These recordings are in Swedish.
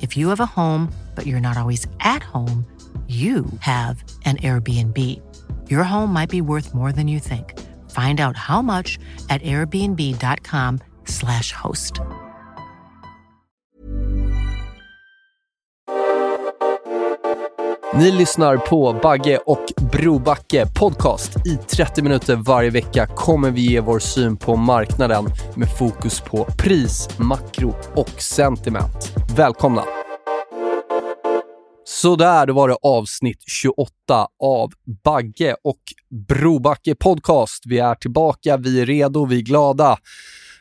If you have a home, but you're not always at home, you have an Airbnb. Your home might be worth more than you think. Find out how much at airbnb.com/slash host. Ni lyssnar på Bagge och Brobacke podcast. I 30 minuter varje vecka kommer vi ge vår syn på marknaden med fokus på pris, makro och sentiment. Välkomna! Sådär, då var det avsnitt 28 av Bagge och Brobacke podcast. Vi är tillbaka, vi är redo, vi är glada.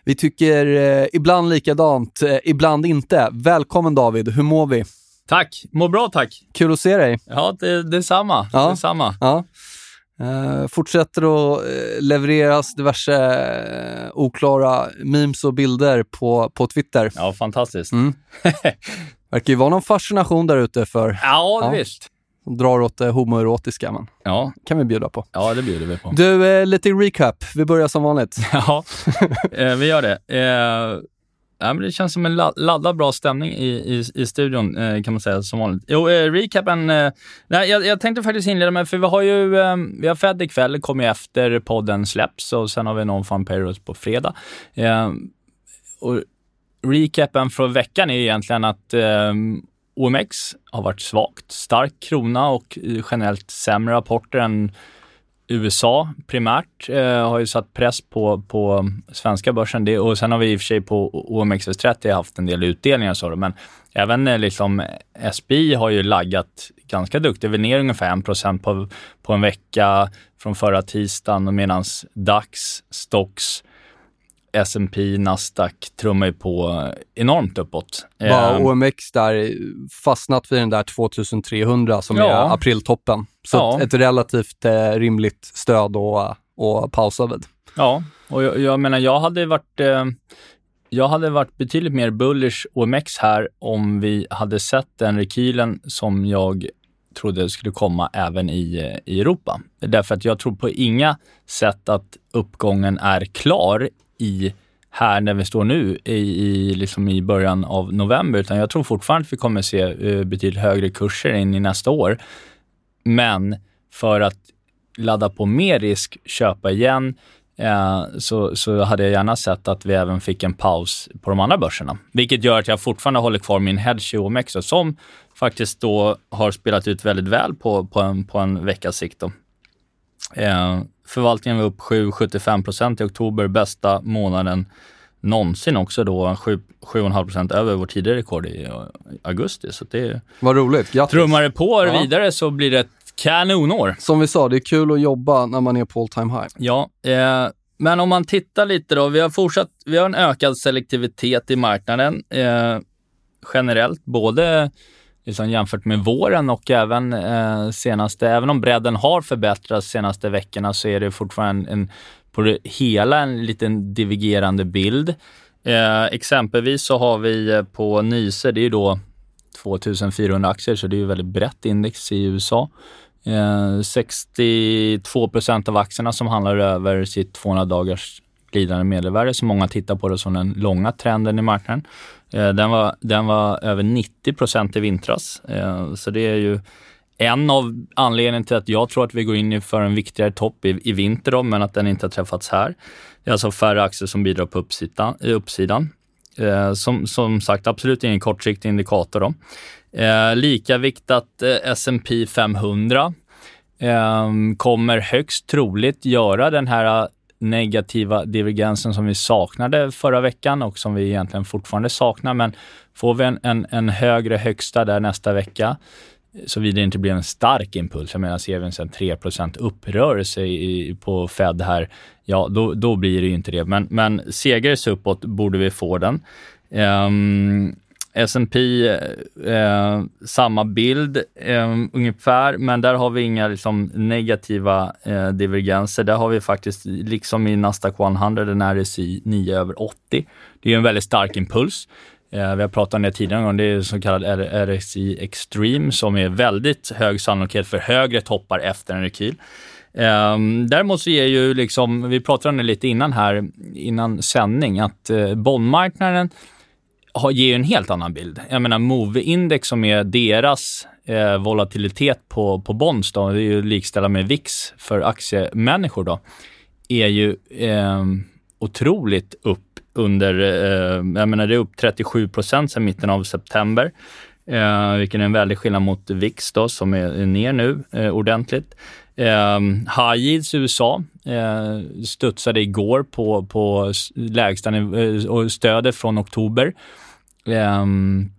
Vi tycker eh, ibland likadant, eh, ibland inte. Välkommen David, hur mår vi? Tack, mår bra tack. Kul att se dig. Ja, det, det är samma. Ja. Det är samma. Ja. Eh, fortsätter att eh, levereras diverse eh, oklara memes och bilder på, på Twitter. Ja, fantastiskt. Mm. Verkar ju vara någon fascination där ute för Ja, Ja. visst. som drar åt det homoerotiska, men Ja, kan vi bjuda på. ja, det bjuder vi på. Du, eh, lite recap. Vi börjar som vanligt. Ja, eh, vi gör det. Eh, ja, men det känns som en laddad bra stämning i, i, i studion, eh, kan man säga, som vanligt. Jo, eh, recapen. Eh, nej, jag, jag tänkte faktiskt inleda med, för vi har ju, eh, vi har Fed ikväll, det kommer ju efter podden släpps och sen har vi någon fan payrolls på fredag. Eh, och recapen från veckan är egentligen att eh, OMX har varit svagt, stark krona och eh, generellt sämre rapporter än USA primärt eh, har ju satt press på, på svenska börsen. Det, och sen har vi i och för sig på OMXS30 haft en del utdelningar så, men även eh, liksom SBI har ju laggat ganska duktigt. Vi är ner ungefär 1 på, på en vecka från förra tisdagen medan DAX, Stocks, S&P, Nasdaq trummar ju på enormt uppåt. Bara Eh, OMX där fastnat vid den där 2300 som Ja. är apriltoppen. Så Ja. ett, relativt eh, rimligt stöd att och pausa vid. Ja, och jag, jag menar, jag hade varit eh, jag hade varit betydligt mer bullish OMX här om vi hade sett den rekylen som jag trodde skulle komma även i, eh, i Europa. Därför att jag tror på inga sätt att uppgången är klar i här när vi står nu i, i, liksom i början av november, utan jag tror fortfarande att vi kommer se eh, betydligt högre kurser in i nästa år. Men för att ladda på mer risk, köpa igen, eh, så, så hade jag gärna sett att vi även fick en paus på de andra börserna. Vilket gör att jag fortfarande håller kvar min hedge i OMX som faktiskt då har spelat ut väldigt väl på, på, en, på en veckas sikt. Då. Eh, förvaltningen var upp 7,75 i oktober, bästa månaden någonsin också då, 7 7,5 över vårt tidigare rekord i eh, augusti. Så det Vad roligt, grattis. trummar det på Ja. vidare så blir det ett kanonår. Som vi sa, det är kul att jobba när man är på all time high. Ja, eh, men om man tittar lite då. Vi har fortsatt, vi har en ökad selektivitet i marknaden eh, generellt, både liksom jämfört med våren och även eh, senaste, även om bredden har förbättrats senaste veckorna så är det fortfarande en, på det hela en liten divergerande bild. Eh, exempelvis så har vi eh, på Nyse, det är ju då 2400 aktier, så det är ju väldigt brett index i USA. Eh, 62 procent av aktierna som handlar över sitt 200 dagars glidande medelvärde, så många tittar på det som den långa trenden i marknaden. Eh, den, var, den var över 90 procent i vintras, eh, så det är ju en av anledningarna till att jag tror att vi går in för en viktigare topp i, i vinter, då, men att den inte har träffats här. Det är alltså färre aktier som bidrar på uppsidan. Eh, uppsidan. Eh, som, som sagt, absolut ingen kortsiktig indikator. Då. Eh, likaviktat eh, S&P 500 eh, kommer högst troligt göra den här eh, negativa divergensen som vi saknade förra veckan och som vi egentligen fortfarande saknar. Men får vi en, en, en högre högsta där nästa vecka, såvida det inte blir en stark impuls, jag menar ser vi en 3% upprörelse i, på Fed här, ja då, då blir det ju inte det. Men, men segers uppåt borde vi få den. Um, S&P eh, eh, samma bild eh, ungefär, men där har vi inga liksom, negativa eh, divergenser. Där har vi faktiskt, liksom i Nasdaq 100, en RSI 9 över 80. Det är en väldigt stark impuls. Eh, vi har pratat om det tidigare, det är så kallad RSI Extreme som är väldigt hög sannolikhet för högre toppar efter en rekyl. Um, däremot så ger ju liksom, vi pratade om det lite innan här, innan sändning, att eh, bondmarknaden har, ger en helt annan bild. Jag menar Move-index som är deras eh, volatilitet på, på bonds, då, det är ju likställa med VIX för aktiemänniskor, då, är ju eh, otroligt upp under, eh, jag menar det är upp 37 procent sedan mitten av september. Eh, vilket är en väldig skillnad mot VIX då, som är, är ner nu eh, ordentligt. Eh, high yields i USA eh, studsade igår på, på lägsta eh, och stödet från oktober. Um,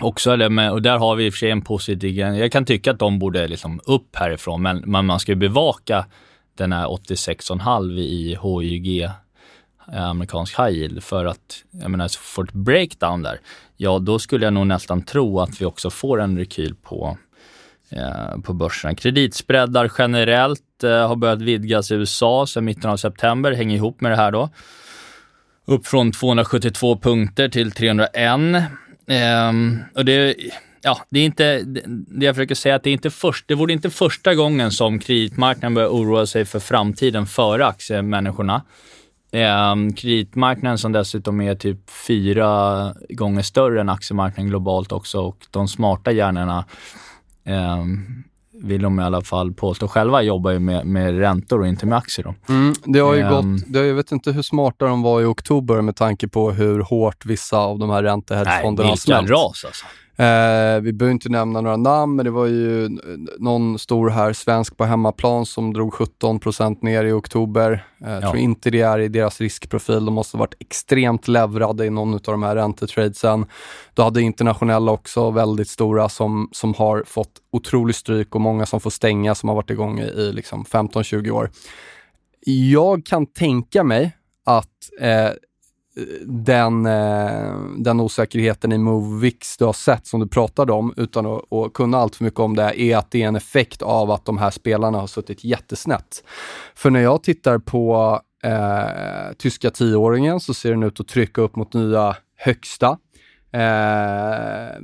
också, eller med, och där har vi i och för sig en positiv, jag kan tycka att de borde liksom upp härifrån, men man, man ska ju bevaka den här 86,5 i HYG eh, amerikansk high yield för att, jag menar, så får ett breakdown där, ja då skulle jag nog nästan tro att vi också får en rekyl på Eh, på börsen. Kreditspreadar generellt eh, har börjat vidgas i USA sedan mitten av september, hänger ihop med det här då. Upp från 272 punkter till 301. Eh, och det, ja, det är inte, det jag försöker säga att det är inte först, det vore inte första gången som kreditmarknaden börjar oroa sig för framtiden före aktiemänniskorna. Eh, kreditmarknaden som dessutom är typ fyra gånger större än aktiemarknaden globalt också och de smarta hjärnorna eh, vill de i alla fall påstå själva, jobbar ju med, med räntor och inte med aktier. Då. Mm, det har ju um, gått, det, jag vet inte hur smarta de var i oktober med tanke på hur hårt vissa av de här räntehedgefonderna har smält. ras alltså. Eh, vi behöver inte nämna några namn, men det var ju någon stor här, svensk på hemmaplan, som drog 17% ner i oktober. Eh, ja. tror inte det är i deras riskprofil. De måste ha varit extremt leverade i någon av de här räntetradesen. Du hade internationella också, väldigt stora, som, som har fått otroligt stryk och många som får stänga som har varit igång i, i liksom 15-20 år. Jag kan tänka mig att eh, den, eh, den osäkerheten i Movix du har sett som du pratade om, utan att, att kunna allt för mycket om det, är att det är en effekt av att de här spelarna har suttit jättesnett. För när jag tittar på eh, tyska tioåringen så ser den ut att trycka upp mot nya högsta. Eh,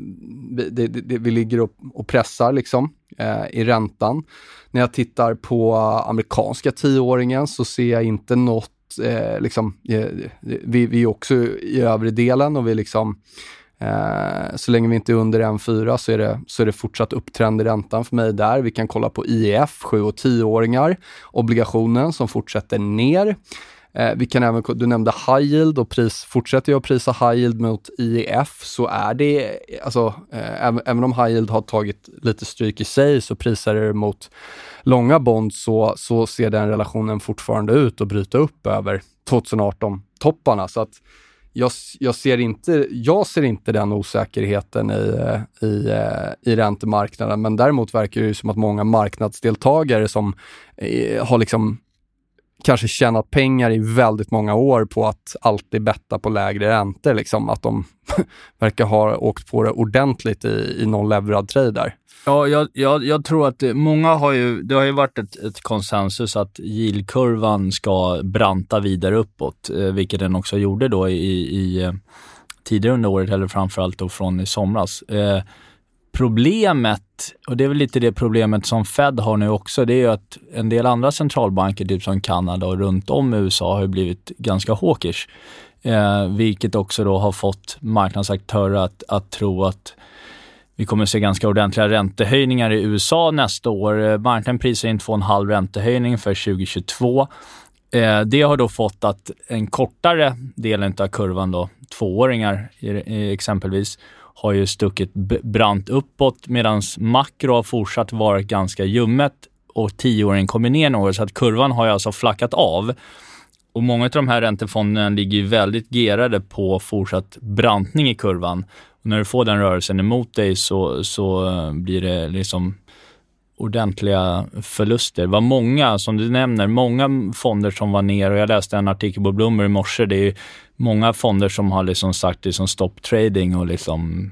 det, det, det, vi ligger och, och pressar liksom eh, i räntan. När jag tittar på amerikanska tioåringen så ser jag inte något eh, liksom, eh, vi, vi är också i övre delen och vi liksom eh, så länge vi inte är under 1,4 så är det, så är det fortsatt upptrend i räntan för mig där. Vi kan kolla på IEF, 7 och 10-åringar, obligationen som fortsätter ner. Eh, vi kan även, du nämnde high yield och pris, fortsätter jag prisa high yield mot IEF så är det, alltså eh, även, även om high yield har tagit lite stryk i sig så prisar det mot långa bond så, så ser den relationen fortfarande ut att bryta upp över 2018-topparna. Så att jag, jag, ser inte, jag ser inte den osäkerheten i, eh, i, eh, i räntemarknaden, men däremot verkar det som att många marknadsdeltagare som eh, har liksom kanske tjänat pengar i väldigt många år på att alltid betta på lägre räntor, liksom, att de verkar ha åkt på det ordentligt i, i någon leverad trade där. Ja, jag, jag, jag, tror att det, många har ju, det har ju varit ett, ett konsensus att yieldkurvan ska branta vidare uppåt, eh, vilket den också gjorde då i, i eh, tidigare under året, eller framförallt då från i somras. Eh, problemet, och det är väl lite det problemet som Fed har nu också, det är ju att en del andra centralbanker, typ som Kanada och runt om i USA, har blivit ganska hawkish. Eh, vilket också då har fått marknadsaktörer att, att tro att vi kommer se ganska ordentliga räntehöjningar i USA nästa år. Eh, marknaden prisar in 2,5 räntehöjning för 2022. Eh, det har då fått att en kortare del av kurvan, då, tvååringar exempelvis, har ju stuckit brant uppåt medan makro har fortsatt vara ganska ljummet och tioåringen kommer ner något så att kurvan har ju alltså flackat av. Och många av de här räntefonderna ligger ju väldigt gerade på fortsatt brantning i kurvan. Och när du får den rörelsen emot dig så, så eh, blir det liksom ordentliga förluster. Det var många, som du nämner, många fonder som var ner och jag läste en artikel på Bloomberg i morse. Det är många fonder som har liksom sagt liksom stop trading och liksom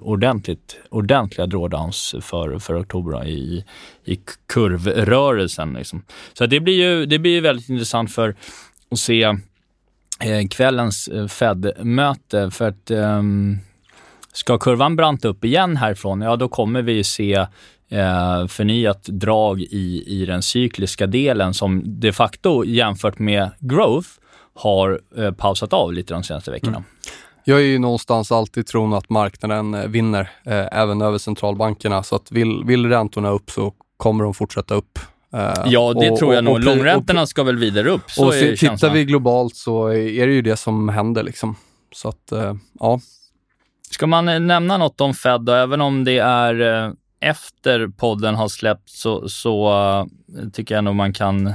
ordentligt, ordentliga drawdowns för, för oktober i, i kurvrörelsen. Liksom. Så det blir ju det blir väldigt intressant för att se eh, kvällens eh, Fed-möte. För att eh, ska kurvan branta upp igen härifrån, ja då kommer vi se eh, förnyat drag i, i den cykliska delen som de facto jämfört med growth har eh, pausat av lite de senaste veckorna. Mm. Jag är ju någonstans alltid tron att marknaden eh, vinner, eh, även över centralbankerna. Så att vill, vill räntorna upp så kommer de fortsätta upp. Eh, ja, det och, tror jag och, nog. Långräntorna ska väl vidare upp. Så och se, tittar vi globalt så är det ju det som händer. Liksom. Så att, eh, ja. Ska man eh, nämna något om Fed då, även om det är efter podden har släppts så, så uh, tycker jag nog man kan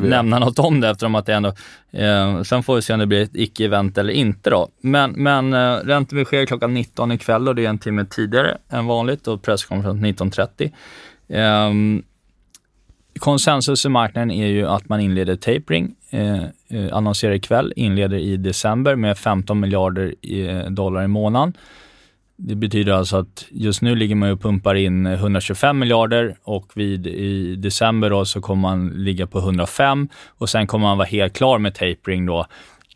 nämna något om det eftersom att det ändå... Uh, sen får vi se om det blir ett icke-event eller inte då. Men, men uh, räntebesked klockan 19 ikväll och det är en timme tidigare än vanligt och presskonferens 19.30. Um, konsensus i marknaden är ju att man inleder tapering, eh, annonserar ikväll, inleder i december med 15 miljarder dollar i månaden. Det betyder alltså att just nu ligger man och pumpar in 125 miljarder och vid, i december då så kommer man ligga på 105 och sen kommer man vara helt klar med tapering då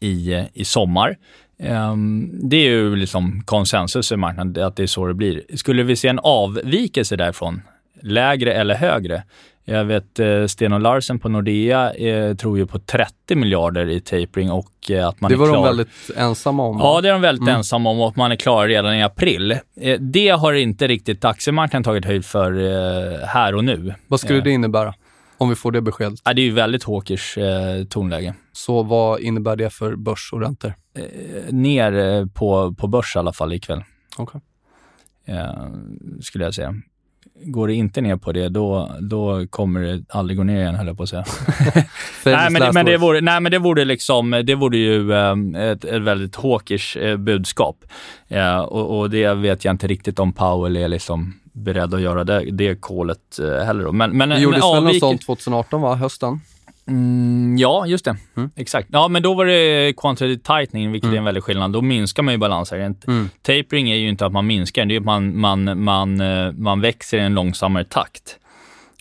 i, i sommar. Um, det är ju liksom konsensus i marknaden, att det är så det blir. Skulle vi se en avvikelse därifrån, lägre eller högre, jag vet eh, Sten och Larsen på Nordea eh, tror ju på 30 miljarder i tapering och eh, att man Det var är klar. de väldigt ensamma om. Ja, det är de väldigt mm. ensamma om och att man är klar redan i april. Eh, det har inte riktigt aktiemarknaden tagit höjd för här och nu. Vad skulle det innebära? Om vi får det beskedet? Ja, det är ju väldigt Hawkers tonläge. Så vad innebär det för börs och räntor? ner på, på börs i alla fall ikväll. Okej. Okay. skulle jag säga går det inte ner på det, då, då kommer det aldrig gå ner igen, höll jag på att säga. nej, men, men det vore, nej, men det vore liksom, det vore ju um, ett, ett väldigt hawkish uh, budskap. Uh, och, och, det vet jag inte riktigt om Powell är liksom beredd att göra det, det kolet uh, heller. Då. Men, men, det gjordes väl något sånt 2018, va? Hösten? Mm, ja, just det. Mm. Exakt. Ja, men då var det quantitative tightening, vilket mm. är en väldig skillnad. Då minskar man ju balansen. Mm. Tapering är ju inte att man minskar, det är att man, man, man, eh, man växer i en långsammare takt.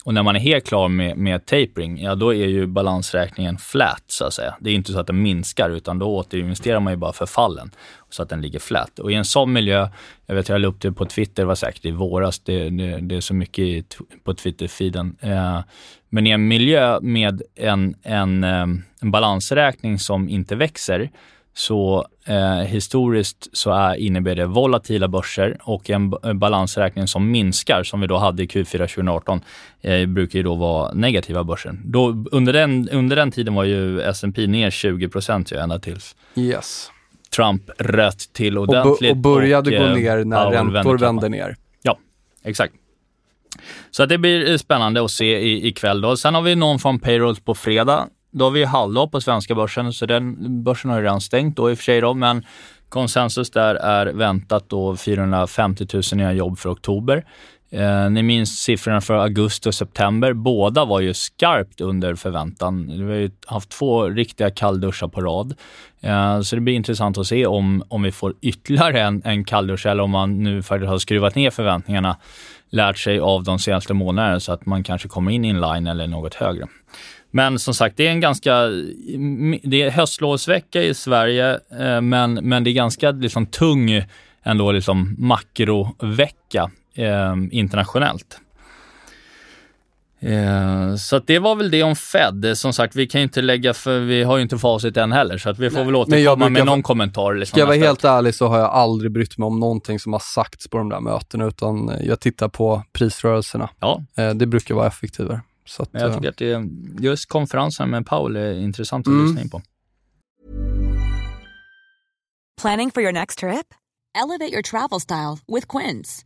Och när man är helt klar med, med tapering, ja då är ju balansräkningen flat så att säga. Det är inte så att den minskar, utan då återinvesterar man ju bara förfallen så att den ligger flat. Och i en sån miljö, jag vet jag la upp det på Twitter, det var säkert i våras, det, det, det är så mycket på Twitter-feeden. Eh, men i en miljö med en, en, eh, en balansräkning som inte växer, så eh, historiskt så är, innebär det volatila börser och en balansräkning som minskar, som vi då hade i Q4 2018, eh, brukar ju då vara negativa börsen. Då, under, den, under den tiden var ju S&P ner 20 procent ända tills yes. Trump rött till ordentligt. Och, och började och, gå eh, ner när räntor vände ner. Ja, exakt. Så det blir eh, spännande att se i, ikväll. Då. Sen har vi någon från Payrolls på fredag. Då har vi halvdag på svenska börsen, så den börsen har ju redan stängt då i och för sig. Då, men konsensus där är väntat då 450 000 nya jobb för oktober. Eh, ni minns siffrorna för augusti och september. Båda var ju skarpt under förväntan. Vi har ju haft två riktiga kallduschar på rad. Eh, så det blir intressant att se om, om vi får ytterligare en, en kalldusch eller om man nu faktiskt har skruvat ner förväntningarna, lärt sig av de senaste månaderna så att man kanske kommer in i en line eller något högre. Men som sagt, det är en ganska... Det är höstlovsvecka i Sverige, eh, men, men det är ganska liksom, tung ändå liksom makrovecka eh, internationellt. Eh, så det var väl det om Fed. Som sagt, vi kan inte lägga för vi har ju inte facit än heller, så att vi får Nej, väl återkomma med någon kommentar. Liksom ska jag vara helt ärlig så har jag aldrig brytt mig om någonting som har sagts på de där mötena, utan jag tittar på prisrörelserna. Ja. Eh, det brukar vara effektivare. Så att, jag tycker eh, att det, just konferensen med Paul är intressant att mm. lyssna in på. Planning for your next trip? Elevate your travel style with Quince.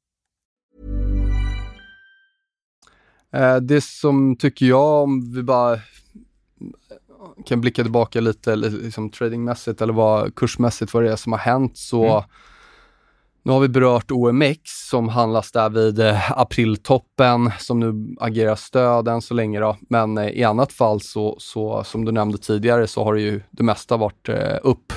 Det som tycker jag, om vi bara kan blicka tillbaka lite liksom tradingmässigt eller vad kursmässigt vad det är som har hänt så mm. Nu har vi berört OMX som handlas där vid eh, apriltoppen som nu agerar stöd än så länge. Då. Men eh, i annat fall så, så, som du nämnde tidigare, så har det ju det mesta varit eh, upp.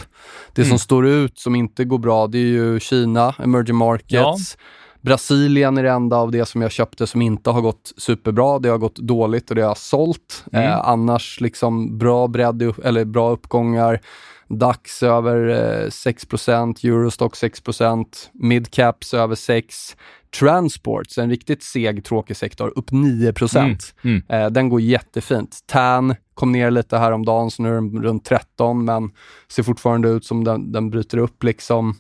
Det mm. som står ut som inte går bra, det är ju Kina, emerging markets. Ja. Brasilien är det enda av det som jag köpte som inte har gått superbra. Det har gått dåligt och det har jag sålt. Mm. Eh, annars liksom bra bredd, eller bra uppgångar. DAX över eh, 6% Eurostock 6% midcaps över 6 Transports, en riktigt seg, tråkig sektor, upp 9 mm. mm. eh, Den går jättefint. TAN kom ner lite häromdagen, så nu är den runt 13, men ser fortfarande ut som den, den bryter upp liksom.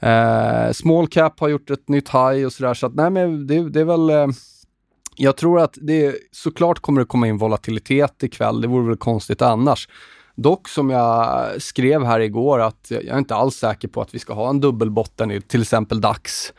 Eh, small cap har gjort ett nytt high och sådär, så att nej men det, det är väl eh, jag tror att det såklart kommer det komma in volatilitet ikväll. Det vore väl konstigt annars. Dock som jag skrev här igår att jag är inte alls säker på att vi ska ha en dubbelbotten i till exempel DAX.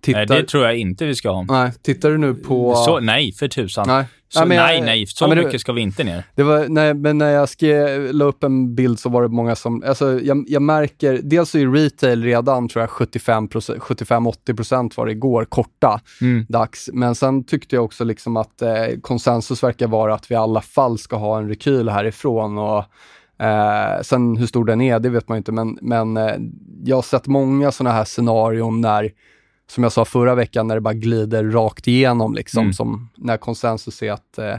Tittar... Nej, det tror jag inte vi ska ha. Nej, tittar du nu på... Så, nej, för tusan. Nej. Så, nej, nej, nej, så ja, mycket det, ska vi inte ner. Det var, nej, men när jag skrev, la upp en bild så var det många som, alltså jag, jag märker, dels är retail redan tror jag 75-80% var det igår, korta mm. dags. Men sen tyckte jag också liksom att eh, konsensus verkar vara att vi i alla fall ska ha en rekyl härifrån och Eh, sen hur stor den är, det vet man inte, men, men eh, jag har sett många sådana här scenarion när, som jag sa förra veckan, när det bara glider rakt igenom, liksom, mm. som när konsensus är att, eh,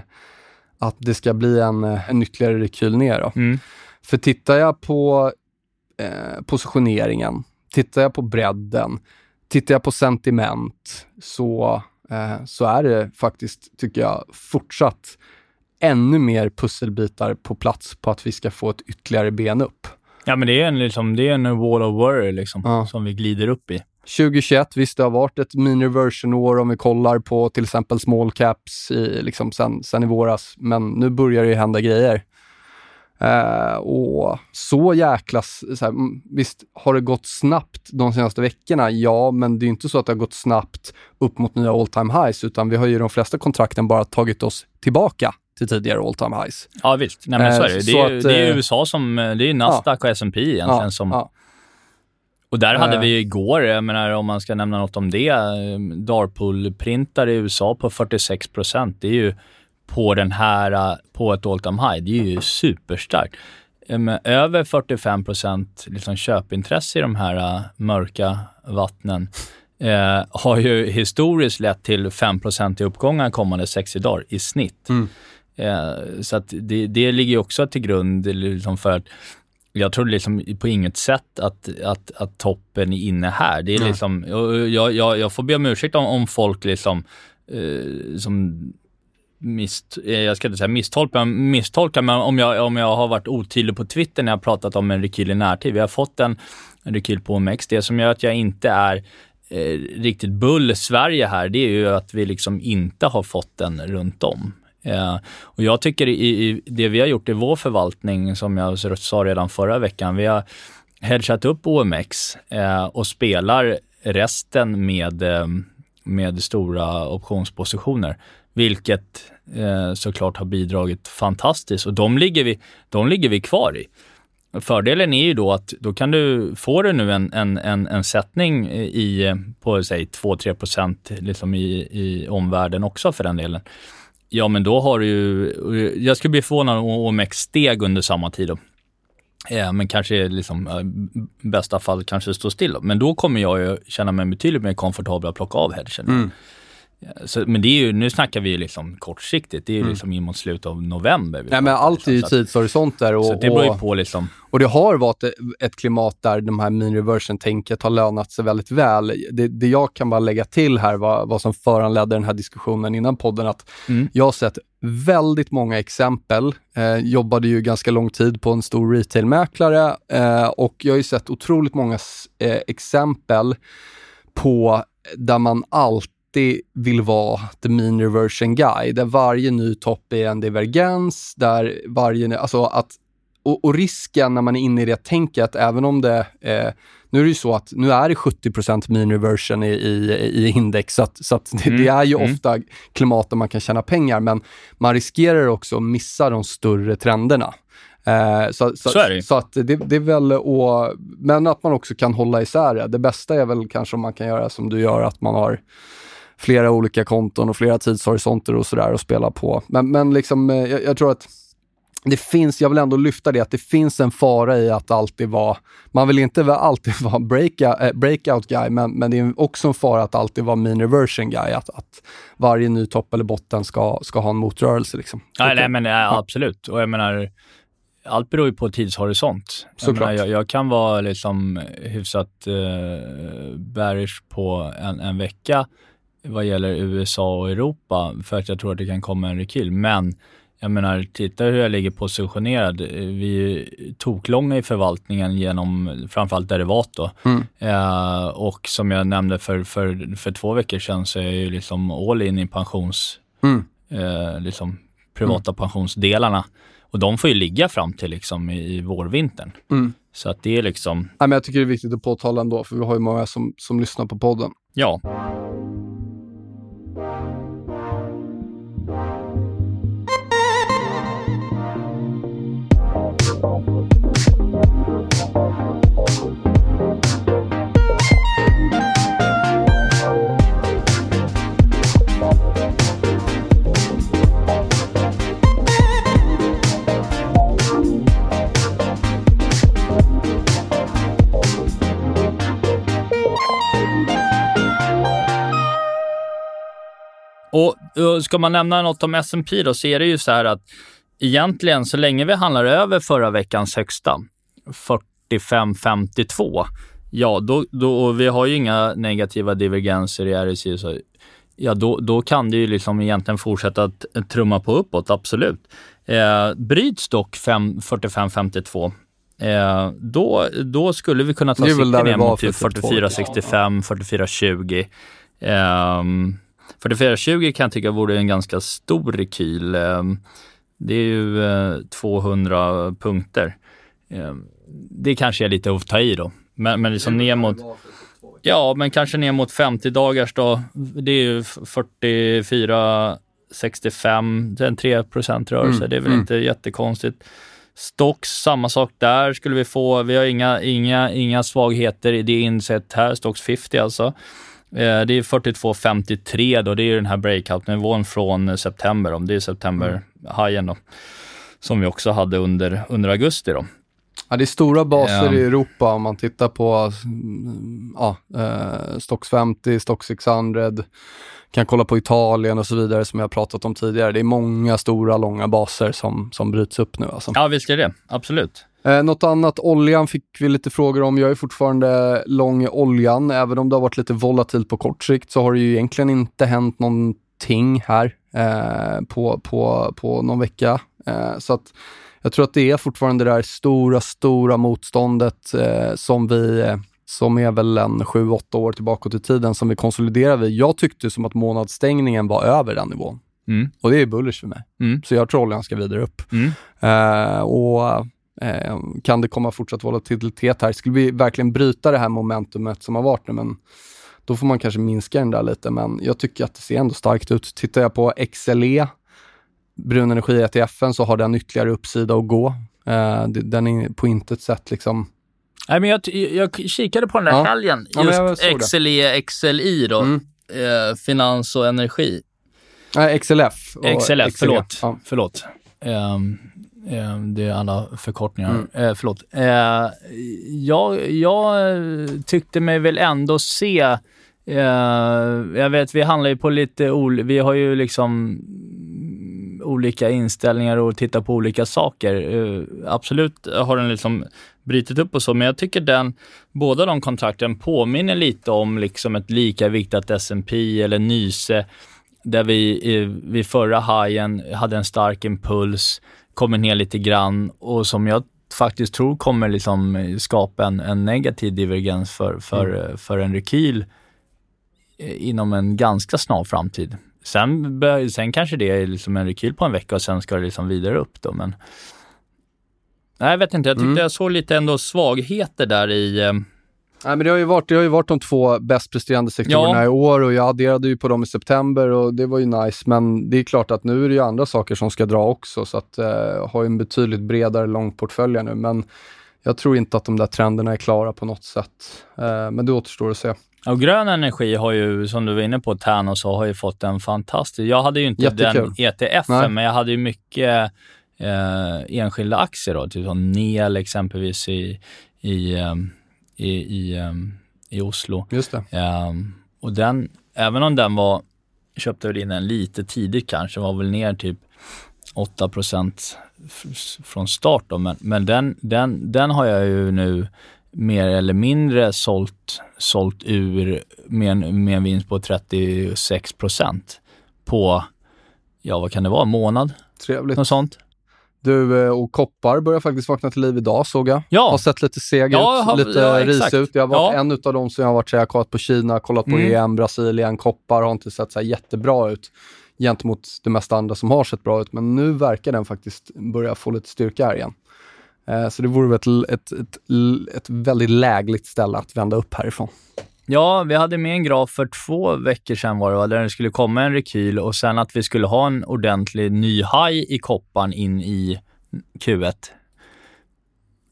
att det ska bli en, eh, en ytterligare rekyl ner. Mm. För tittar jag på eh, positioneringen, tittar jag på bredden, tittar jag på sentiment, så, eh, så är det faktiskt, tycker jag, fortsatt ännu mer pusselbitar på plats på att vi ska få ett ytterligare ben upp. Ja, men det är en, liksom, det är en wall of worry liksom, ja. som vi glider upp i. 2021, visst det har varit ett mini version-år om vi kollar på till exempel small caps i, liksom sen, sen i våras, men nu börjar det ju hända grejer. Uh, och så jäkla... Så här, mm, visst har det gått snabbt de senaste veckorna? Ja, men det är inte så att det har gått snabbt upp mot nya all time highs, utan vi har ju de flesta kontrakten bara tagit oss tillbaka till tidigare all time highs. Ja visst, Nej, men så är det. Det är, att, det är eh, USA som, det är Nasdaq ja, och S&P egentligen ja, som... Ja. Och där hade vi igår, jag menar om man ska nämna något om det, Darpool-printar i USA på 46 Det är ju på den här, på ett all time high. Det är ju superstarkt. Över 45% liksom köpintresse i de här mörka vattnen eh, har ju historiskt lett till 5 i uppgångar kommande 60 dagar i snitt. Mm. Eh, så att det, det ligger också till grund liksom för att jag tror liksom på inget sätt att, att, att toppen är inne här. Det är liksom, jag, jag, jag får be om ursäkt om, om folk liksom, eh, som mist, eh, jag ska inte säga misstolka, misstolka, men om jag, om jag har varit otydlig på Twitter när jag pratat om en rekyl i närtid. Vi har fått en, en rekyl på OMX. Det som gör att jag inte är eh, riktigt bull Sverige här, det är ju att vi liksom inte har fått den runt om. Eh, och jag tycker i, i, det vi har gjort i vår förvaltning, som jag sa redan förra veckan, vi har hedgat upp OMX eh, och spelar resten med, eh, med stora optionspositioner, vilket eh, såklart har bidragit fantastiskt och de ligger vi, de ligger vi kvar i. Fördelen är ju då att då kan du, får du nu en, en, en, en sättning i, på säg 2-3 procent liksom i, i omvärlden också för den delen. Ja, men då har du ju, jag skulle bli förvånad om OMX steg under samma tid. Då. Ja, men kanske liksom, eh, i bästa fall kanske står still. Då. Men då kommer jag ju känna mig betydligt mer komfortabel att plocka av hedgen. Mm. Så, men det är ju, nu snackar vi ju liksom kortsiktigt. Det är ju mm. liksom in mot slutet av november. Nej, men allt är ju tidshorisonter. Och, så det beror ju på liksom. Och det har varit ett klimat där de här mean reversion-tänket har lönat sig väldigt väl. Det, det, jag kan bara lägga till här, vad, vad som föranledde den här diskussionen innan podden, att mm. jag har sett väldigt många exempel. Eh, jobbade ju ganska lång tid på en stor retailmäklare eh, och jag har ju sett otroligt många eh, exempel på där man alltid alltid vill vara the mean reversion guy, där varje ny topp är en divergens, där varje, alltså att, och, och risken när man är inne i det tänket, även om det, eh, nu är det ju så att nu är det 70% mean reversion i, i, i index, så att, så att det, mm. det, är ju mm. ofta klimat där man kan tjäna pengar, men man riskerar också att missa de större trenderna. Eh, så, så, så, är det. så att det, det är väl och, Men att man också kan hålla isär det. Det bästa är väl kanske om man kan göra som du gör, att man har flera olika konton och flera tidshorisonter och sådär att spela på. Men, men liksom, eh, jag, jag tror att det finns, jag vill ändå lyfta det, att det finns en fara i att alltid vara, man vill inte alltid vara breakout, äh, breakout guy, men, men det är också en fara att alltid vara mean reversion guy, att, att varje ny topp eller botten ska, ska ha en motrörelse. Liksom. Nej, nej, men ja, absolut. Och jag menar, allt beror ju på tidshorisont. Jag, menar, jag, jag, kan vara liksom hyfsat eh, bearish på en, en vecka vad gäller USA och Europa för att jag tror att det kan komma en rekyl. Men jag menar, titta hur jag ligger positionerad. Vi är toklånga i förvaltningen genom framförallt derivat då. Mm. Eh, och som jag nämnde för, för, för två veckor sedan så är jag ju liksom all in i pensions, mm. eh, liksom privata mm. pensionsdelarna. Och de får ju ligga fram till liksom i, i vårvintern. Mm. Så att det är liksom... Nej, men jag tycker det är viktigt att påtala ändå, för vi har ju många som, som lyssnar på podden. Ja. Och, ska man nämna något om S&P då, så är det ju så här att egentligen så länge vi handlar över förra veckans högsta, 45,52, ja, då, då, vi har ju inga negativa divergenser i RSI, så, ja, då, då kan det ju liksom egentligen fortsätta att trumma på uppåt, absolut. Eh, bryts dock 45,52 Eh, då, då skulle vi kunna ta sikte ner mot 44,65, 44,20. Eh, 4420 kan jag tycka vore en ganska stor rekyl. Ehm, det är ju 200 eh, punkter. Ehm, det kanske är lite att ta i då. Men, men liksom ner mot... Ja, men kanske ner mot 50 dagars då. Det är ju 44, 65, det är en 3 rörelse. Mm, det är väl mm. inte jättekonstigt. Stocks, samma sak där skulle vi få. Vi har inga, inga, inga svagheter i det insett här, Stocks 50 alltså. Eh, det är 42,53 då, det är den här breakout-nivån från september, om det är september-hajen då, som vi också hade under, under augusti då. Ja, det är stora baser i Europa om man tittar på mm, ja, eh, Stocks 50, Stocks 600, kan kolla på Italien och så vidare som jag pratat om tidigare. Det är många stora, långa baser som, som bryts upp nu. Alltså. Ja, visst är det. Absolut. Eh, något annat, oljan fick vi lite frågor om. Jag är fortfarande lång i oljan. Även om det har varit lite volatilt på kort sikt så har det ju egentligen inte hänt någonting här eh, på, på, på någon vecka. Eh, så att jag tror att det är fortfarande det där stora, stora motståndet eh, som vi eh, som är väl en 7-8 år tillbaka i tiden som vi konsoliderar vid. Jag tyckte som att månadsstängningen var över den nivån. Mm. Och det är bullish för mig. Mm. Så jag tror oljan ska vidare upp. Mm. Uh, och Eh, kan det komma fortsatt volatilitet här? Skulle vi verkligen bryta det här momentumet som har varit nu, men då får man kanske minska den där lite, men jag tycker att det ser ändå starkt ut. Tittar jag på XLE, brun energi-ETFen, så har den ytterligare uppsida att gå. Eh, den är på intet sätt liksom... Nej, men jag, jag kikade på den där Ja. helgen. Ja, Just det. XLE, XLI då. Mm. Eh, finans och energi. Nej, XLF. och XLF, XLE. förlåt. Ja. Förlåt. Ehm, det är alla förkortningar. Mm. Eh, förlåt. Eh, jag, jag eh, tyckte mig väl ändå se eh, jag vet, vi handlar ju på lite ol- vi har ju liksom olika inställningar och tittar på olika saker. Eh, absolut har den liksom brutit upp och så, men jag tycker den, båda de kontrakten påminner lite om liksom ett lika viktat S&P eller Nyse där vi vid förra hajen hade en stark impuls, kommer ner lite grann och som jag faktiskt tror kommer liksom skapa en, en negativ divergens för, för, för en rekyl eh, inom en ganska snar framtid. Sen, bör- sen kanske det är liksom en rekyl på en vecka och sen ska det liksom vidare upp då, men Nej, jag vet inte. Jag tyckte Mm. jag såg lite ändå svagheter där i... eh, Nej, men det har, ju varit, det har ju varit de två bäst presterande sektorerna Ja. i år och jag adderade ju på dem i september och det var ju nice. Men det är klart att nu är det ju andra saker som ska dra också så att eh, har ju en betydligt bredare långportfölj nu. Men jag tror inte att de där trenderna är klara på något sätt. Eh, men det återstår att se. Och grön energi har ju, som du var inne på, så, har ju fått en fantastisk... Jag hade ju inte Jättekul. den ETF, Nej. men jag hade ju mycket eh, enskilda aktier då, typ som NEL exempelvis i, i, ehm, i, i, ehm, i Oslo. Just det. Ehm, och den, även om den var, köpte väl in den lite tidigt kanske, var väl ner typ 8 f- från start då, men, men den, den, den har jag ju nu mer eller mindre sålt, sålt ur med en, med en vinst på 36% på, ja vad kan det vara, en månad? Trevligt. Något sånt. Du, eh, och koppar börjar faktiskt vakna till liv idag såg jag. Ja. Har sett lite seg Ja, ut, har- lite ja, exakt. ut. Jag har varit Ja. en av de som jag har varit så jag har kollat på Kina, kollat på Mm. EM, Brasilien, koppar har inte sett så jättebra ut gentemot det mesta andra som har sett bra ut. Men nu verkar den faktiskt börja få lite styrka här igen. Eh, Så det vore ett, ett, ett, ett väldigt lägligt ställe att vända upp härifrån. Ja, vi hade med en graf för två veckor sedan var det va, där det skulle komma en rekyl och sen att vi skulle ha en ordentlig ny high i kopparn in i Q1.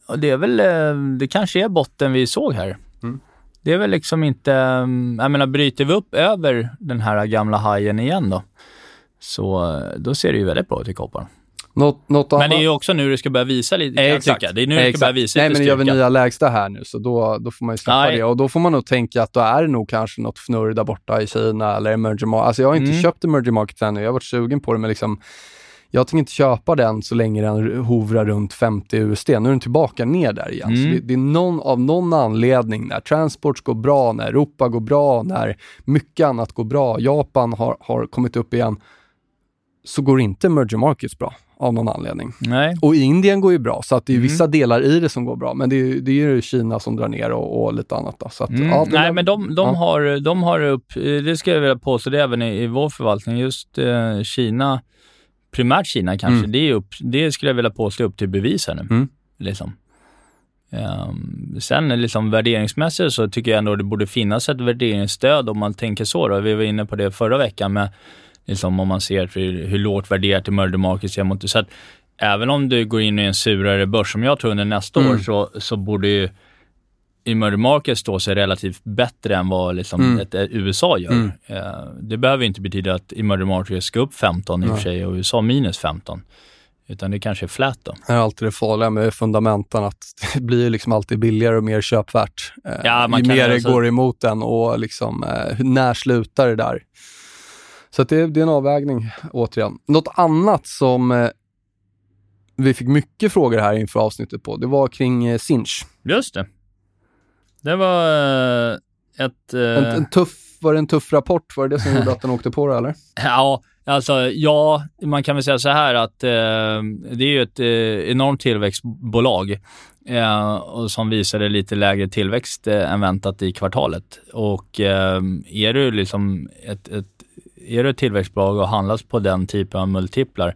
Och det är väl, eh, det kanske är botten vi såg här. Mm. Det är väl liksom inte, mm, jag menar bryter vi upp över den här gamla hajen igen då, så eh, då ser det ju väldigt bra ut i kopparn. Något, något Men det är ju också nu det ska börja visa lite, jag tycka. Det är nu det ska Exakt. börja visa Nej, lite men nu gör vi nya lägsta här nu, så då, då får man ju släppa Nej. det. Och då får man nog tänka att då är det nog kanske något fnurr där borta i Kina eller emerging market. Alltså jag har inte Mm. köpt emerging market ännu, jag har varit sugen på det, men liksom jag tänker inte köpa den så länge den hovrar runt 50 USD. Nu är den tillbaka ner där igen. Mm. Det, det är någon, av någon anledning, när transports går bra, när Europa går bra, när mycket annat går bra, Japan har, har kommit upp igen, så går inte emerging markets bra av någon anledning. Nej. Och Indien går ju bra, så att det är Mm. vissa delar i det som går bra. Men det är, det är ju Kina som drar ner och, och lite annat. Då. Så att, Mm. ja, Nej, där- men de, de, ja. har, de har upp, det ska jag vilja påstå, det är även i, i vår förvaltning, just eh, Kina, primärt Kina kanske, Mm. det, är upp, det skulle jag vilja påstå är upp till bevis här nu. Mm. Liksom. Ehm, sen liksom värderingsmässigt så tycker jag ändå det borde finnas ett värderingsstöd om man tänker så. Då. Vi var inne på det förra veckan med liksom om man ser hur, hur lågt värderat markets är mot så att även om du går in i en surare börs som jag tror under nästa Mm. år så, så borde ju emerging markets stå sig relativt bättre än vad liksom Mm. ett, USA gör. Mm. Eh, det behöver inte betyda att emerging markets ska upp 15 i och för sig och USA minus 15. Utan det kanske är flat då. Det är alltid det farliga med fundamenten, att det blir liksom alltid billigare och mer köpvärt. Eh, Ja, ju mer det alltså- går emot den och liksom, eh, när slutar det där? Så det, det är en avvägning, återigen. Något annat som eh, vi fick mycket frågor här inför avsnittet på, det var kring eh, Sinch. Just det. Det var eh, ett... eh, En, en tuff, var det en tuff rapport? Var det det som gjorde att den åkte på det eller? Ja, alltså ja, man kan väl säga så här att eh, det är ju ett eh, enormt tillväxtbolag eh, och som visade lite lägre tillväxt eh, än väntat i kvartalet. Och är du liksom ett, ett, är du ett tillväxtbolag och handlas på den typen av multiplar,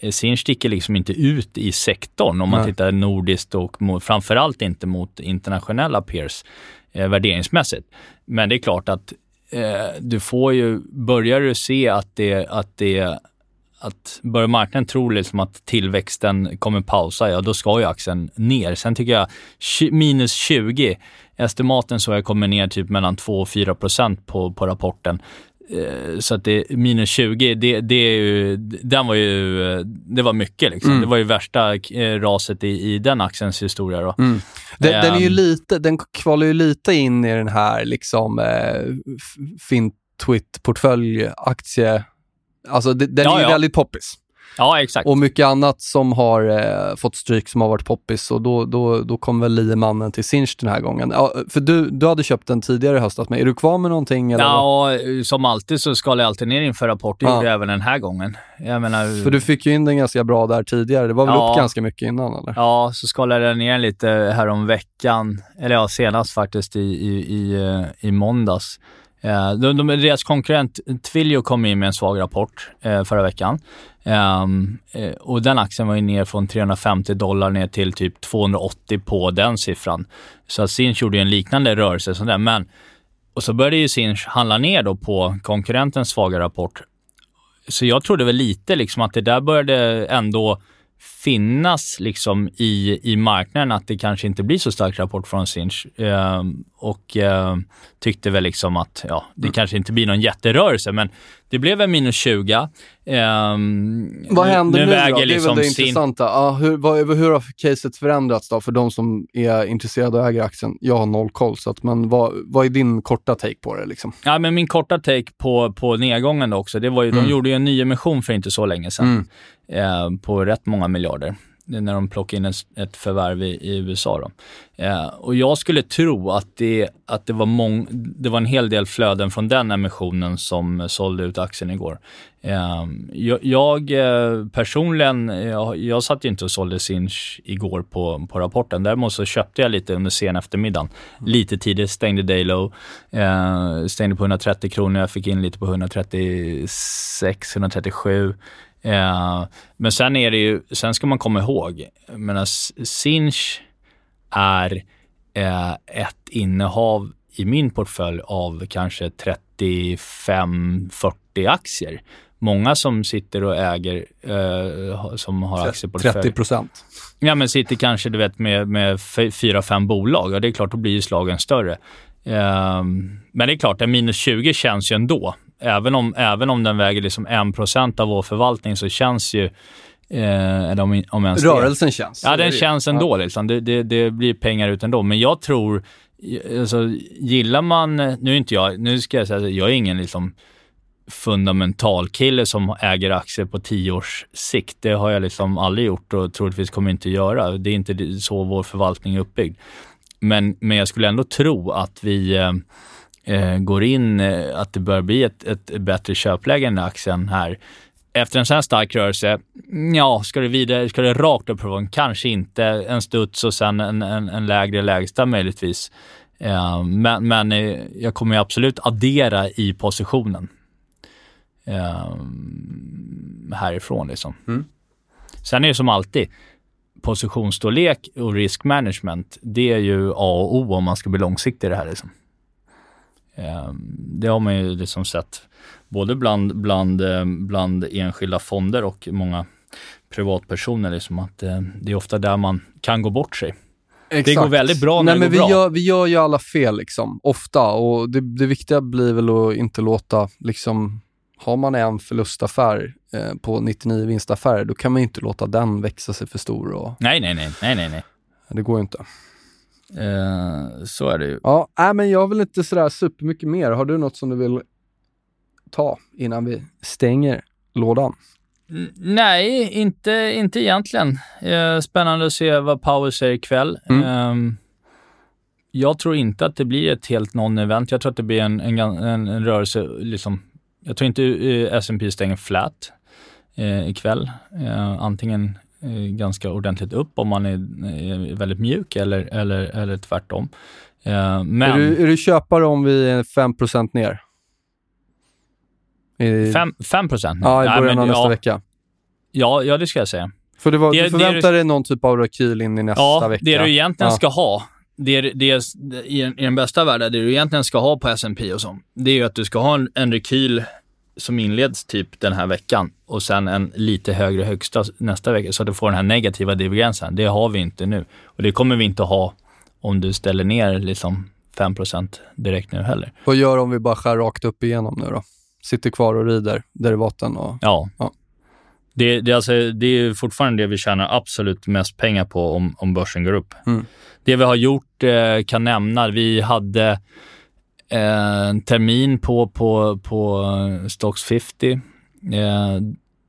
eh, Sinch sticker liksom inte ut i sektorn om man Nej. tittar nordiskt och mot, framförallt inte mot internationella peers eh, värderingsmässigt. Men det är klart att eh, du får ju, börjar du se att det, att det att börjar marknaden tro liksom att tillväxten kommer pausa, ja då ska ju aktien ner. Sen tycker jag minus 20, estimaten så jag kommer ner typ mellan 2 och 4 procent på, på rapporten. Eh, så att det minus 20, det, det, är ju, den var ju, det var mycket liksom. Mm. Det var ju värsta eh, raset i, i den aktiens historia då. Mm. Den, um, den, är ju ehm. lite, den kvalar ju lite in i den här liksom eh, Fintwit-portföljaktie Alltså den ja, är ju ja. väldigt poppis. Ja, exakt. Och mycket annat som har eh, fått stryk som har varit poppis och då, då, då kom väl liemannen till Sinch den här gången. Ja, för du, du hade köpt den tidigare i höstas, men är du kvar med någonting? Eller ja, som alltid så skalar jag alltid ner inför rapport. Det ja. gjorde jag även den här gången. Menar, för du fick ju in den ganska bra där tidigare. Det var väl ja. upp ganska mycket innan eller? Ja, så skalade jag ner lite här om veckan. Eller ja, senast faktiskt i, i, i, i måndags. Eh, de, de, deras konkurrent Twilio kom in med en svag rapport eh, förra veckan. Um, och den aktien var ju ner från 350 dollar ner till typ 280 på den siffran. Så Sinch gjorde en liknande rörelse som den. Men, och så började ju Sinch handla ner då på konkurrentens svaga rapport. Så jag trodde väl lite liksom att det där började ändå finnas liksom i, i marknaden att det kanske inte blir så stark rapport från Sinch. Eh, och eh, tyckte väl liksom att ja, det mm. kanske inte blir någon jätterörelse, men det blev en minus 20. Eh, vad händer nu, nu då? Det är väl liksom det intressanta. Ah, hur, vad, hur har caset förändrats då för de som är intresserade och äger aktien? Jag har noll koll, så att, men vad, vad är din korta take på det? Liksom? Ja, men min korta take på, på nedgången också, det var ju, mm. de gjorde ju en nyemission för inte så länge sedan. Mm eh, på rätt många miljarder när de plockade in ett förvärv i, i USA. Då. Eh, och jag skulle tro att, det, att det, var mång, det var en hel del flöden från den emissionen som sålde ut aktien igår. Eh, jag, jag eh, personligen, jag, jag satt inte och sålde Sinch igår på, på rapporten. Däremot så köpte jag lite under sen eftermiddagen. Mm. Lite tidigt, stängde day low. Eh, stängde på 130 kronor, jag fick in lite på 136, 137. Eh, men sen är det ju, sen ska man komma ihåg, menar, Sinch är eh, ett innehav i min portfölj av kanske 35-40 aktier. Många som sitter och äger, eh, som har aktieportfölj. 30 procent? Ja, men sitter kanske du vet, med, med fyra, fem bolag. Ja, det är klart, då blir ju slagen större. Eh, men det är klart, en minus 20 känns ju ändå även om, även om den väger liksom 1% av vår förvaltning så känns ju Eh, eller om, om ens Rörelsen det. känns. Ja, den känns ändå. Ja. Liksom. Det, det, det, blir pengar ut ändå. Men jag tror, alltså, gillar man... Nu är inte jag, nu ska jag säga jag är ingen liksom fundamental kille som äger aktier på tio års sikt. Det har jag liksom aldrig gjort och troligtvis kommer inte göra. Det är inte så vår förvaltning är uppbyggd. Men, men jag skulle ändå tro att vi eh, eh, går in, eh, att det börjar bli ett, ett bättre köpläge i aktien här. Efter en sån här stark rörelse, ja, ska det vidare, ska det rakt upp på Kanske inte. En studs och sen en, en, en lägre lägsta möjligtvis. Eh, men, men eh, jag kommer absolut addera i positionen eh, härifrån. Liksom. Mm. Sen är det som alltid, positionsstorlek och risk management, det är ju A och O om man ska bli långsiktig i det här. Liksom. Ehm, det har man ju liksom sett både bland, bland, eh, bland enskilda fonder och många privatpersoner. Liksom att eh, det är ofta där man kan gå bort sig. Exakt. Det går väldigt bra när Nej, det går vi bra. Gör, vi gör ju alla fel, liksom, ofta. Och det, det viktiga blir väl att inte låta, liksom, har man en förlustaffär eh, på 99 vinstaffärer, då kan man ju inte låta den växa sig för stor. Och... Nej, nej, nej, nej, nej, nej. Det går ju inte. Eh, så är det ju. Ja, äh, men jag vill inte sådär supermycket mer. Har du något som du vill ta innan vi stänger lådan? nej, inte, inte egentligen. Eh, spännande att se vad Power säger ikväll. Mm. Eh, jag tror inte att det blir ett helt non-event. Jag tror att det blir en, en, en, en rörelse, liksom, jag tror inte uh, S&P stänger flat eh, ikväll. Eh, antingen Eh, ganska ordentligt upp om man är, är väldigt mjuk eller, eller, eller tvärtom. Eh, men... Är, du, är du köpare om vi är 5% ner? I... 5, 5 Ja, i början av nästa ja, vecka. Ja, ja, det ska jag säga. För det var, det, du förväntar dig någon typ av rekyl in i nästa ja, vecka? Ja, det du egentligen ja. ska ha, det, det, i, i den bästa världen, det du egentligen ska ha på S&P och så, det är ju att du ska ha en, en rekyl som inleds typ den här veckan och sen en lite högre högsta nästa vecka så att du får den här negativa divergensen. Det har vi inte nu och det kommer vi inte ha om du ställer ner liksom 5% direkt nu heller. Vad gör om vi bara skär rakt upp igenom nu då? Sitter kvar och rider derivaten och... Ja. Ja. Det, det, är alltså, det är fortfarande det vi tjänar absolut mest pengar på om, om börsen går upp. Mm. Det vi har gjort eh, kan nämna, vi hade en termin på, på, på eh, Stocks 50. Eh,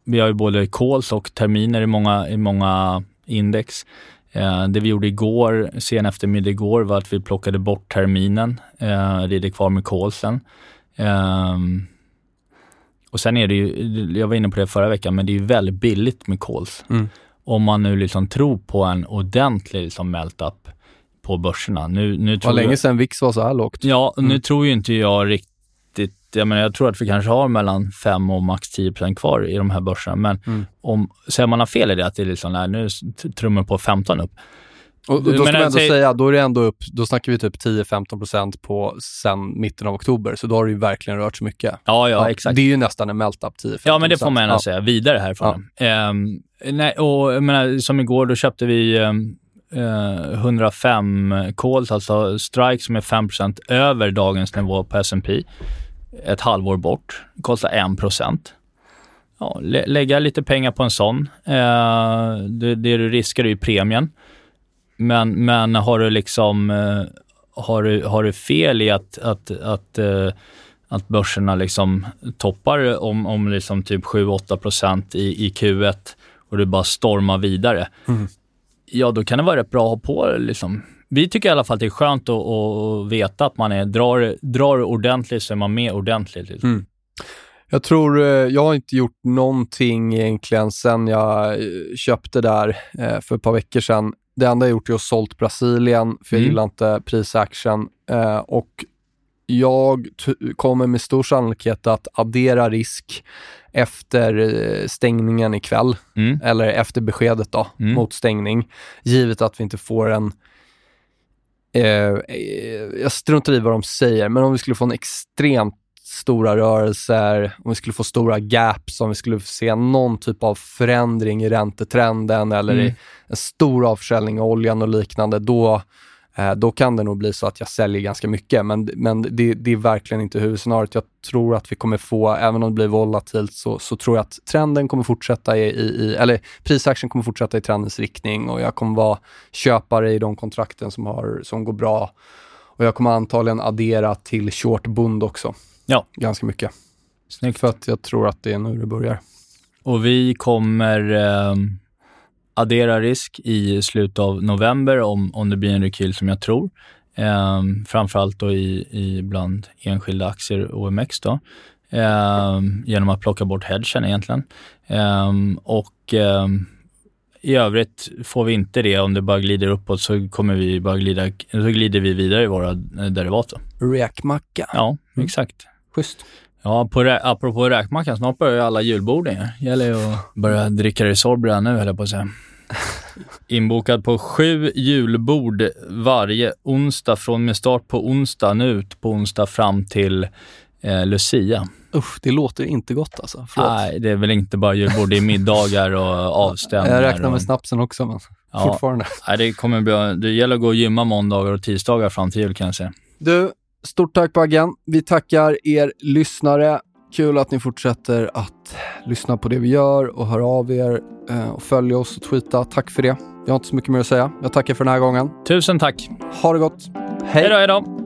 vi har ju både calls och terminer i många, i många index. Eh, det vi gjorde igår, sen eftermiddag igår, var att vi plockade bort terminen, eh, rider kvar med callsen. Eh, och sen är det ju, jag var inne på det förra veckan, men det är ju väldigt billigt med calls. Mm. Om man nu liksom tror på en ordentlig liksom melt-up på börserna. Nu, nu Det var tror länge sedan VIX var så här lågt. Ja, nu Mm. tror tror ju inte jag riktigt, jag menar jag tror att vi kanske har mellan 5 och max 10 kvar i de här börserna. Men Mm. om, säger man har fel i det, att det är liksom, nej, nu trummar på 15 upp. Och, och då ska man ändå säg- säga, då är det ändå upp, då snackar vi typ 10-15% på sen mitten av oktober, så då har det ju verkligen rört sig mycket. Ja, ja, exakt. Det är ju nästan en melt-up 10-15%. Ja, men det får man ändå ja. säga. Vidare härifrån. Ehm, nej, och jag menar, som igår, då köpte vi ehm, eh, 105 calls, alltså strike som är 5% över dagens nivå på S&P ett halvår bort. Kostar 1 Ja, lä- lägga lite pengar på en sån. Eh, det, det du riskar är ju premien. Men, men har du liksom eh, har du, har du fel i att, att, att, eh, att börserna liksom toppar om, om liksom typ 7-8 i, i Q1 och du bara stormar vidare, Mm ja då kan det vara rätt bra att ha på liksom. Vi tycker i alla fall att det är skönt att, att veta att man är, drar, drar ordentligt så är man med ordentligt. Liksom. Mm. Jag tror, eh, jag har inte gjort någonting egentligen sen jag eh, köpte där eh, för ett par veckor sedan. Det enda jag gjort är att sålt Brasilien, för jag Mm. gillar inte prisaction. Och jag kommer med stor sannolikhet att addera risk efter eh, stängningen ikväll, Mm. eller efter beskedet då, Mm. mot stängning. Givet att vi inte får en eh, eh, jag struntar i vad de säger, men om vi skulle få en extremt stora rörelser, om vi skulle få stora gaps, om vi skulle se någon typ av förändring i räntetrenden eller Mm. i en stor avförsäljning av oljan och liknande, då, då kan det nog bli så att jag säljer ganska mycket. Men, men det, det är verkligen inte huvudscenariot. Jag tror att vi kommer få, även om det blir volatilt, så, så tror jag att trenden kommer fortsätta i, i, i eller prisaktien kommer fortsätta i trendens riktning och jag kommer vara köpare i de kontrakten som, har, som går bra. Och jag kommer antagligen addera till short bund också. Ja. Ganska mycket. Snyggt. För att jag tror att det är nu det börjar. Och vi kommer eh, addera risk i slutet av november om, om det blir en rekyl som jag tror. Eh, framförallt då i, i bland enskilda aktier OMX då. Eh, genom att plocka bort hedgen egentligen. Eh, och eh, i övrigt får vi inte det, om det bara glider uppåt så kommer vi bara glida, så glider vi vidare i våra eh, derivat. Då. Räkmacka. Ja, Mm. exakt. Schysst. Ja, på rä- apropå räkmackan, snart börjar ju alla julborden ju. Gäller ju att börja dricka Resorb redan nu, höll jag på att säga. Inbokad på sju julbord varje onsdag, från med start på onsdag nu på onsdag fram till eh, Lucia. Usch, det låter inte gott alltså. Förlåt. Nej, det är väl inte bara julbord, det är middagar och avstämningar. jag räknar med och, snapsen också, men Ja. fortfarande. Nej, det kommer bli, det gäller att gå och gymma måndagar och tisdagar fram till jul kan jag säga. Du, stort tack Baggen. Vi tackar er lyssnare. Kul att ni fortsätter att lyssna på det vi gör och höra av er eh, och följa oss och tweeta. Tack för det. Jag har inte så mycket mer att säga. Jag tackar för den här gången. Tusen tack. Ha det gott. Hej då, hej då.